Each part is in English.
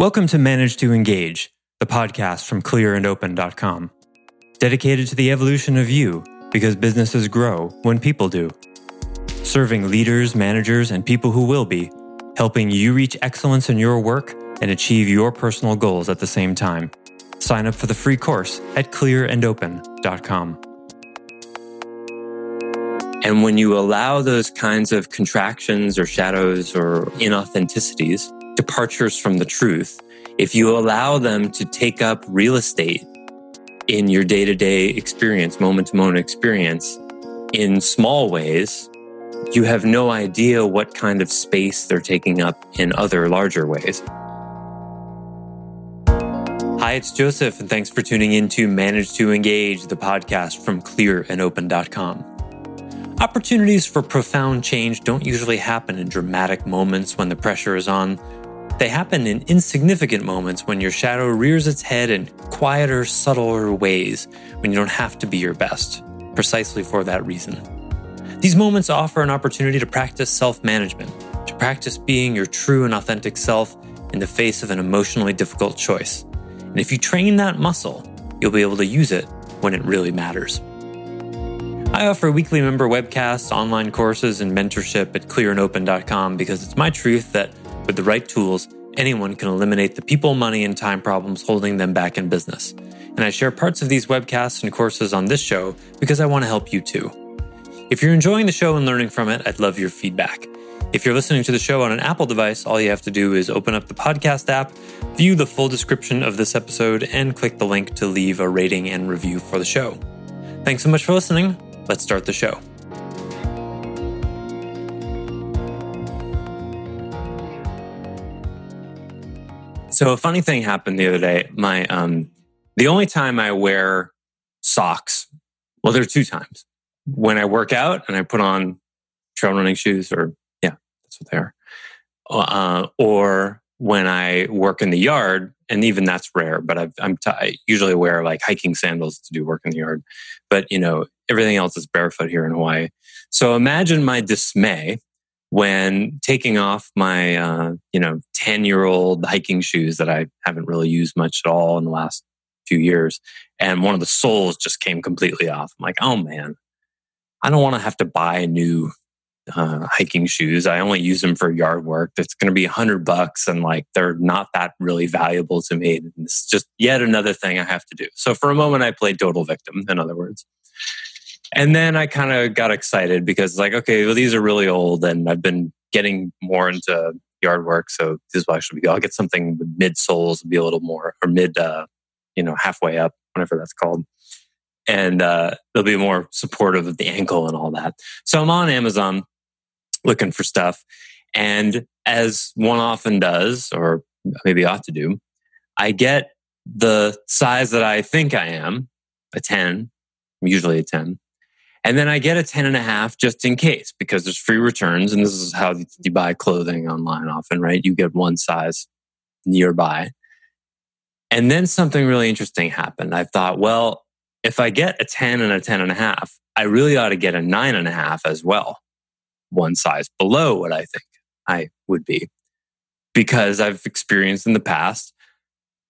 Welcome to Manage to Engage, the podcast from clearandopen.com, dedicated to the evolution of you because businesses grow when people do. Serving leaders, managers, and people who will be, helping you reach excellence in your work and achieve your personal goals at the same time. Sign up for the free course at clearandopen.com. And when you allow those kinds of contractions or shadows or inauthenticities, departures from the truth, if you allow them to take up real estate in your day to day experience, moment to moment experience, in small ways, you have no idea what kind of space they're taking up in other larger ways. Hi, it's Joseph, and thanks for tuning in to Manage to Engage, the podcast from clearandopen.com. Opportunities for profound change don't usually happen in dramatic moments when the pressure is on. They happen in insignificant moments when your shadow rears its head in quieter, subtler ways when you don't have to be your best, precisely for that reason. These moments offer an opportunity to practice self management, to practice being your true and authentic self in the face of an emotionally difficult choice. And if you train that muscle, you'll be able to use it when it really matters. I offer weekly member webcasts, online courses, and mentorship at clearandopen.com because it's my truth that with the right tools, anyone can eliminate the people, money, and time problems holding them back in business. And I share parts of these webcasts and courses on this show because I want to help you too. If you're enjoying the show and learning from it, I'd love your feedback. If you're listening to the show on an Apple device, all you have to do is open up the podcast app, view the full description of this episode, and click the link to leave a rating and review for the show. Thanks so much for listening. Let's start the show. So a funny thing happened the other day. My um, the only time I wear socks, well, there are two times when I work out and I put on trail running shoes, or yeah, that's what they are, uh, or when I work in the yard, and even that's rare. But I've, I'm t- I usually wear like hiking sandals to do work in the yard. But you know, everything else is barefoot here in Hawaii. So imagine my dismay when taking off my uh, you know 10 year old hiking shoes that i haven't really used much at all in the last few years and one of the soles just came completely off. I'm like oh man. I don't want to have to buy new uh, hiking shoes. I only use them for yard work. That's going to be a hundred bucks and like they're not that really valuable to me. It's just yet another thing i have to do. So for a moment i played total victim in other words and then I kind of got excited because like, okay, well, these are really old and I've been getting more into yard work. So this will actually be, I'll get something with mid soles and be a little more or mid, uh, you know, halfway up, whatever that's called. And uh, they'll be more supportive of the ankle and all that. So I'm on Amazon looking for stuff. And as one often does, or maybe ought to do, I get the size that I think I am, a 10, usually a 10. And then I get a 10 and a half just in case because there's free returns. And this is how you buy clothing online often, right? You get one size nearby. And then something really interesting happened. I thought, well, if I get a 10 and a 10 and a half, I really ought to get a nine and a half as well, one size below what I think I would be. Because I've experienced in the past,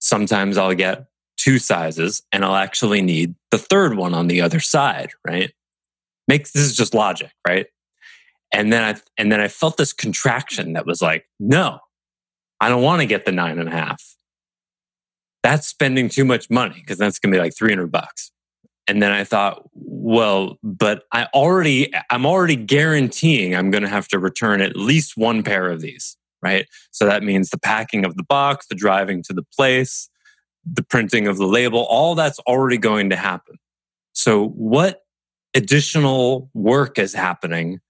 sometimes I'll get two sizes and I'll actually need the third one on the other side, right? Makes this is just logic, right? And then I and then I felt this contraction that was like, no, I don't want to get the nine and a half. That's spending too much money because that's gonna be like 300 bucks. And then I thought, well, but I already, I'm already guaranteeing I'm going to have to return at least one pair of these, right? So that means the packing of the box, the driving to the place, the printing of the label, all that's already going to happen. So what additional work is happening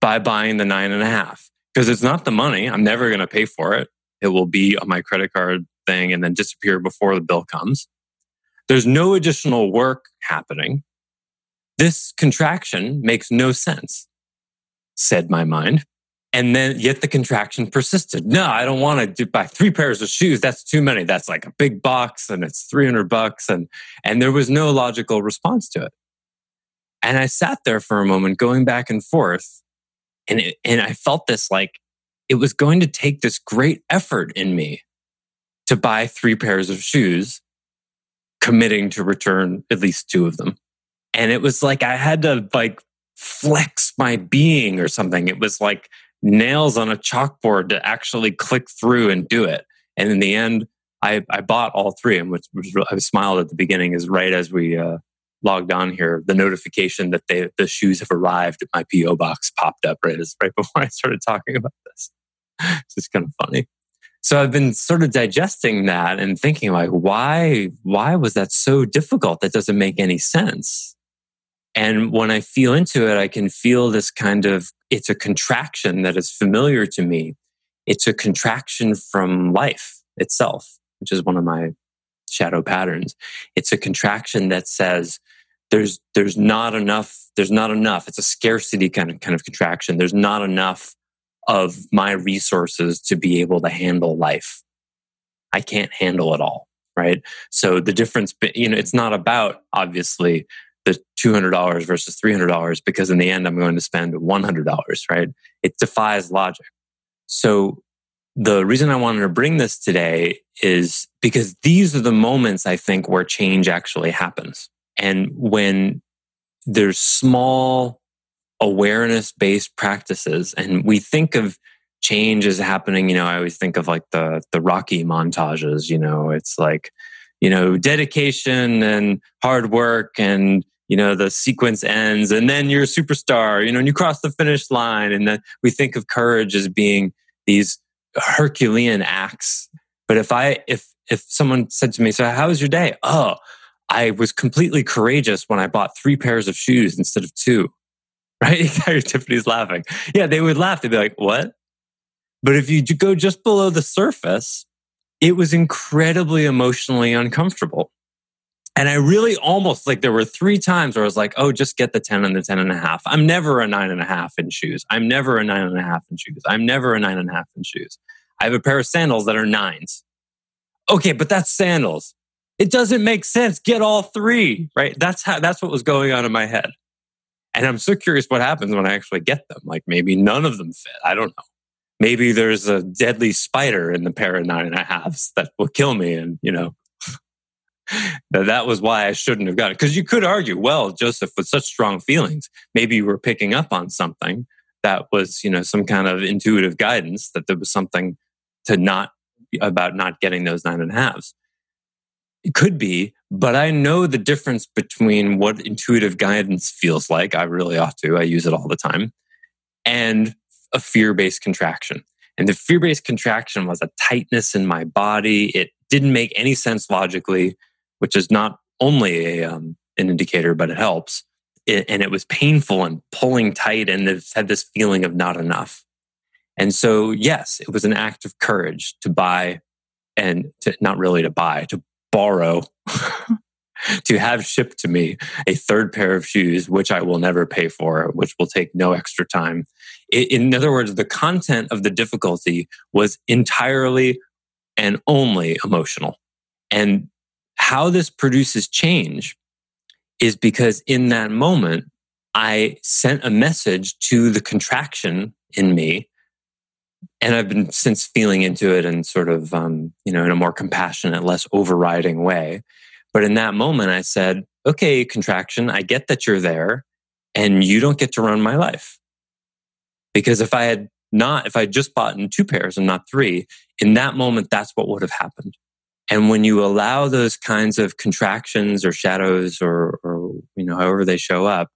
by buying the nine and a half because it's not the money. I'm never going to pay for it. It will be on my credit card thing and then disappear before the bill comes. There's no additional work happening. This contraction makes no sense, said my mind. And then yet the contraction persisted. No, I don't want to buy three pairs of shoes. That's too many. That's like a big box and it's 300 bucks. And, and there was no logical response to it. And I sat there for a moment going back and forth. And, it, and I felt this like it was going to take this great effort in me to buy three pairs of shoes, committing to return at least two of them. And it was like I had to like flex my being or something. It was like nails on a chalkboard to actually click through and do it. And in the end, I, I bought all three, and which, which I smiled at the beginning is right as we uh, logged on here, the notification that they, the shoes have arrived at my PO box popped up right as right before I started talking about this. it's just kind of funny. So I've been sort of digesting that and thinking like, why, why was that so difficult? That doesn't make any sense. And when I feel into it, I can feel this kind of, it's a contraction that is familiar to me. It's a contraction from life itself, which is one of my shadow patterns. It's a contraction that says, there's, there's not enough, there's not enough. It's a scarcity kind of, kind of contraction. There's not enough of my resources to be able to handle life. I can't handle it all. Right. So the difference, you know, it's not about obviously the $200 versus $300 because in the end, I'm going to spend $100, right? It defies logic. So the reason I wanted to bring this today is because these are the moments I think where change actually happens. And when there's small awareness based practices and we think of change as happening, you know, I always think of like the, the Rocky montages, you know, it's like, you know, dedication and hard work and, you know, the sequence ends and then you're a superstar, you know, and you cross the finish line. And then we think of courage as being these Herculean acts. But if I, if, if someone said to me, so how was your day? Oh, I was completely courageous when I bought three pairs of shoes instead of two. Right? Tiffany's laughing. Yeah, they would laugh. They'd be like, what? But if you go just below the surface, it was incredibly emotionally uncomfortable. And I really almost like there were three times where I was like, oh, just get the 10 and the 10 and a half. I'm never a nine and a half in shoes. I'm never a nine and a half in shoes. I'm never a nine and a half in shoes. I have a pair of sandals that are nines. Okay, but that's sandals. It doesn't make sense. Get all three, right? That's how, that's what was going on in my head. And I'm so curious what happens when I actually get them. Like maybe none of them fit. I don't know maybe there's a deadly spider in the pair of nine and a halves that will kill me. And, you know, that was why I shouldn't have got it. Because you could argue, well, Joseph, with such strong feelings, maybe you were picking up on something that was, you know, some kind of intuitive guidance that there was something to not about not getting those nine and a halves. It could be, but I know the difference between what intuitive guidance feels like. I really ought to. I use it all the time. And a fear based contraction. And the fear based contraction was a tightness in my body. It didn't make any sense logically, which is not only a, um, an indicator, but it helps. It, and it was painful and pulling tight, and it had this feeling of not enough. And so, yes, it was an act of courage to buy and to not really to buy, to borrow to have shipped to me a third pair of shoes, which I will never pay for, which will take no extra time. In other words, the content of the difficulty was entirely and only emotional. And how this produces change is because in that moment, I sent a message to the contraction in me. And I've been since feeling into it and sort of, um, you know, in a more compassionate, less overriding way. But in that moment, I said, okay, contraction, I get that you're there and you don't get to run my life. Because if I had not, if I just bought in two pairs and not three, in that moment, that's what would have happened. And when you allow those kinds of contractions or shadows or, or you know, however they show up,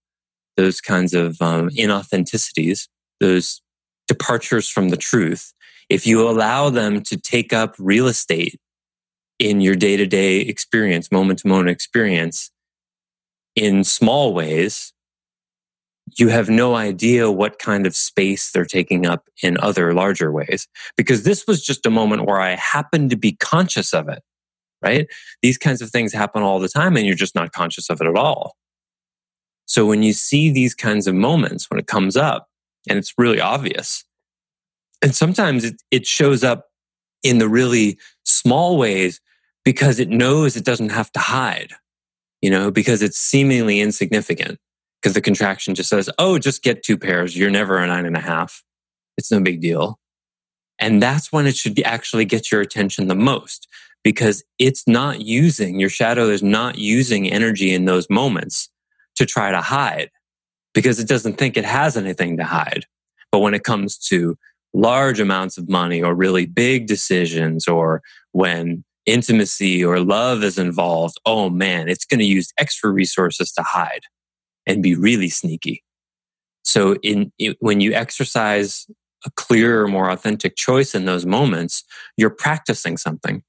those kinds of um, inauthenticities, those departures from the truth, if you allow them to take up real estate in your day to day experience, moment to moment experience in small ways, you have no idea what kind of space they're taking up in other larger ways. Because this was just a moment where I happened to be conscious of it, right? These kinds of things happen all the time and you're just not conscious of it at all. So when you see these kinds of moments, when it comes up and it's really obvious, and sometimes it, it shows up in the really small ways because it knows it doesn't have to hide, you know, because it's seemingly insignificant. Because the contraction just says, oh, just get two pairs. You're never a nine and a half. It's no big deal. And that's when it should actually get your attention the most because it's not using, your shadow is not using energy in those moments to try to hide because it doesn't think it has anything to hide. But when it comes to large amounts of money or really big decisions or when intimacy or love is involved, oh man, it's going to use extra resources to hide and be really sneaky. So in, when you exercise a clearer, more authentic choice in those moments, you're practicing something.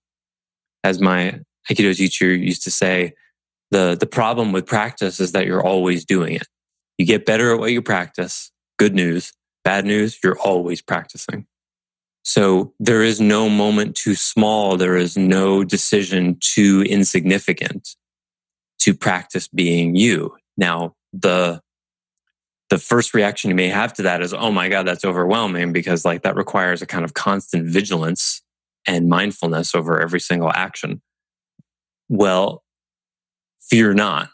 As my Aikido teacher used to say, the, the problem with practice is that you're always doing it. You get better at what you practice. Good news. Bad news, you're always practicing. So there is no moment too small. There is no decision too insignificant to practice being you. Now, the the first reaction you may have to that is, oh my God, that's overwhelming because like that requires a kind of constant vigilance and mindfulness over every single action. Well, fear not,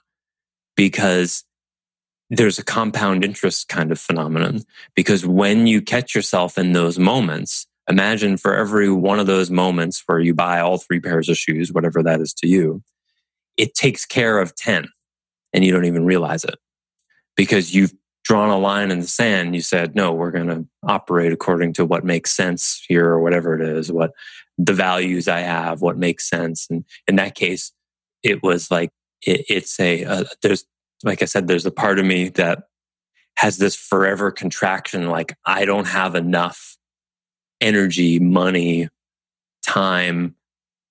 because there's a compound interest kind of phenomenon. Because when you catch yourself in those moments, imagine for every one of those moments where you buy all three pairs of shoes, whatever that is to you, it takes care of 10 and you don't even realize it because you've drawn a line in the sand. You said, no, we're going to operate according to what makes sense here or whatever it is, what the values I have, what makes sense. And in that case, it was like, it, it's a, uh, there's, like I said, there's a part of me that has this forever contraction. Like I don't have enough energy, money, time.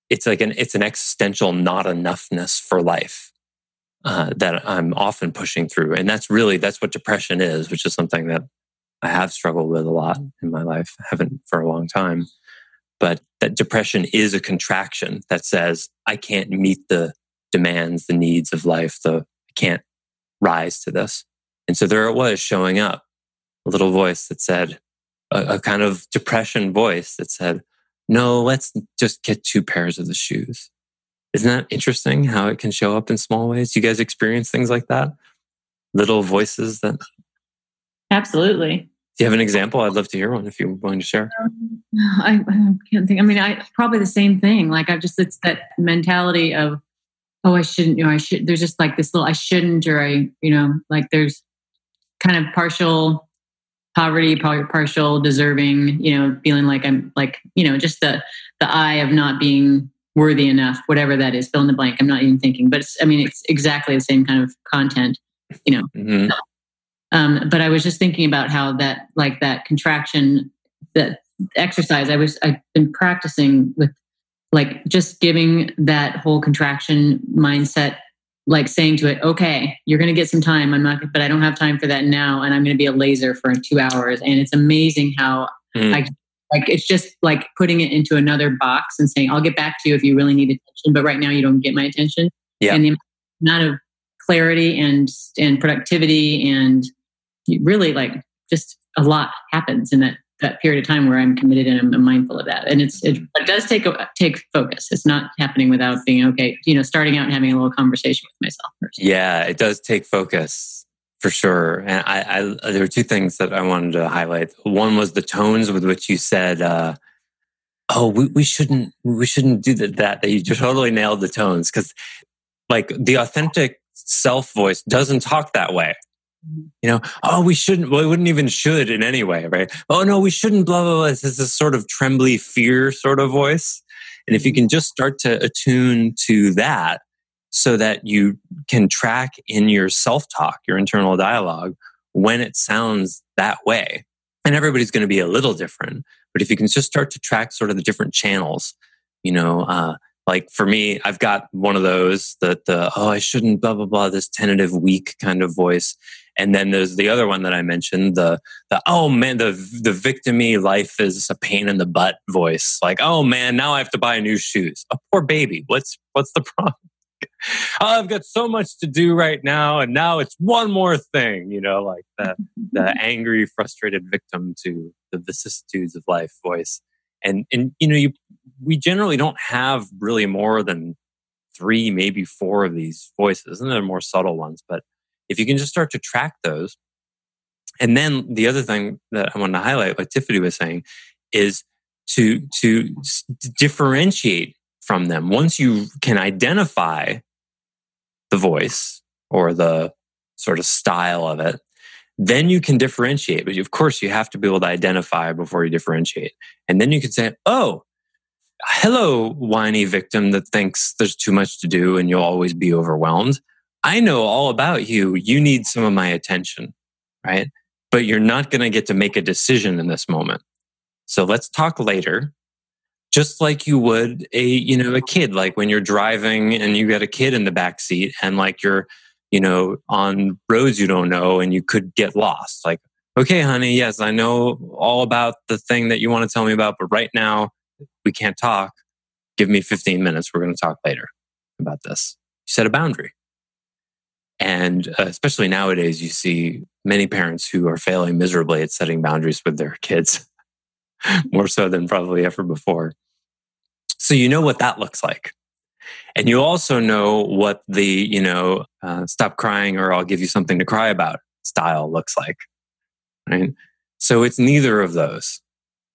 It's like an, it's an existential not enoughness for life uh, that I'm often pushing through. And that's really, that's what depression is, which is something that I have struggled with a lot in my life. I haven't for a long time. But that depression is a contraction that says, I can't meet the demands, the needs of life. The, I can't rise to this. And so there it was showing up, a little voice that said, a, a kind of depression voice that said, no, let's just get two pairs of the shoes. Isn't that interesting how it can show up in small ways? You guys experience things like that? Little voices that. Absolutely. Do you have an example? I'd love to hear one if you're willing to share. Um, I, I, can't think. I mean, I probably the same thing. Like I've just it's that mentality of, oh, I shouldn't. You know, I should. There's just like this little I shouldn't, or I, you know, like there's kind of partial poverty, partial deserving. You know, feeling like I'm like you know just the the eye of not being worthy enough, whatever that is, fill in the blank. I'm not even thinking, but it's, I mean, it's exactly the same kind of content, you know. Mm-hmm. Um, but I was just thinking about how that, like that contraction, that exercise, I was, I've been practicing with like just giving that whole contraction mindset, like saying to it, okay, you're going to get some time. I'm not, but I don't have time for that now. And I'm going to be a laser for two hours. And it's amazing how mm. I like it's just like putting it into another box and saying, I'll get back to you if you really need attention, but right now you don't get my attention. Yeah. And the amount of clarity and and productivity and really like just a lot happens in that that period of time where I'm committed and I'm, I'm mindful of that. And it's it, it does take a, take focus. It's not happening without being okay. You know, starting out and having a little conversation with myself first. Yeah, it does take focus for sure. And I, I, there were two things that I wanted to highlight. One was the tones with which you said, uh, "Oh, we, we shouldn't, we shouldn't do that." That that you just totally nailed the tones because, like, the authentic self voice doesn't talk that way. You know, oh, we shouldn't. Well, it wouldn't even should in any way, right? Oh no, we shouldn't. Blah blah blah. It's this sort of trembly fear sort of voice. And if you can just start to attune to that, so that you can track in your self talk, your internal dialogue, when it sounds that way. And everybody's going to be a little different. But if you can just start to track sort of the different channels, you know, uh, like for me, I've got one of those that the, oh, I shouldn't, blah, blah, blah, this tentative, weak kind of voice. And then there's the other one that I mentioned, the, the, oh man, the, the victimy life is a pain in the butt voice. Like, oh man, now I have to buy new shoes. A poor baby. What's, what's the problem? I've got so much to do right now, and now it's one more thing, you know, like the the angry, frustrated victim to the vicissitudes of life voice. And and you know, you we generally don't have really more than three, maybe four of these voices, and they're more subtle ones. But if you can just start to track those, and then the other thing that I want to highlight, like Tiffany was saying, is to to differentiate from them. Once you can identify the voice or the sort of style of it, then you can differentiate. But of course, you have to be able to identify before you differentiate. And then you can say, oh, hello, whiny victim that thinks there's too much to do and you'll always be overwhelmed. I know all about you. You need some of my attention, right? But you're not going to get to make a decision in this moment. So let's talk later. Just like you would a, you know, a kid, like when you're driving and you got a kid in the back seat and like you're, you know, on roads you don't know and you could get lost. Like, okay, honey, yes, I know all about the thing that you want to tell me about, but right now we can't talk. Give me 15 minutes. We're going to talk later about this. You set a boundary. And uh, especially nowadays, you see many parents who are failing miserably at setting boundaries with their kids, more so than probably ever before. So you know what that looks like. And you also know what the, you know, uh, stop crying or I'll give you something to cry about style looks like. Right. So it's neither of those.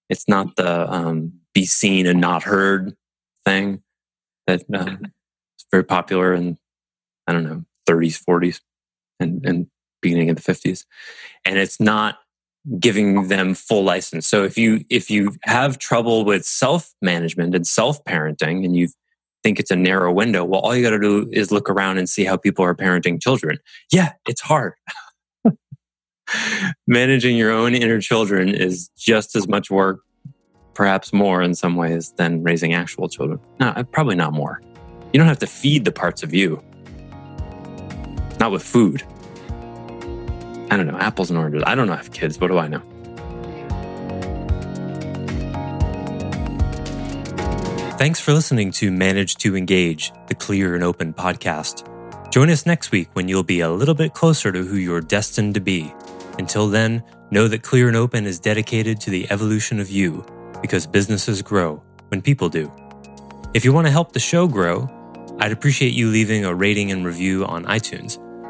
It's not the um, be seen and not heard thing that uh, is very popular in, I don't know, 30s, 40s, and, and beginning of the 50s. And it's not giving them full license. So if you if you have trouble with self management and self parenting and you think it's a narrow window, well all you got to do is look around and see how people are parenting children. Yeah, it's hard. Managing your own inner children is just as much work, perhaps more in some ways than raising actual children. No, uh, probably not more. You don't have to feed the parts of you not with food. I don't know, apples and oranges. I don't know, I have kids. What do I know? Thanks for listening to Manage to Engage, the Clear and Open podcast. Join us next week when you'll be a little bit closer to who you're destined to be. Until then, know that Clear and Open is dedicated to the evolution of you because businesses grow when people do. If you want to help the show grow, I'd appreciate you leaving a rating and review on iTunes.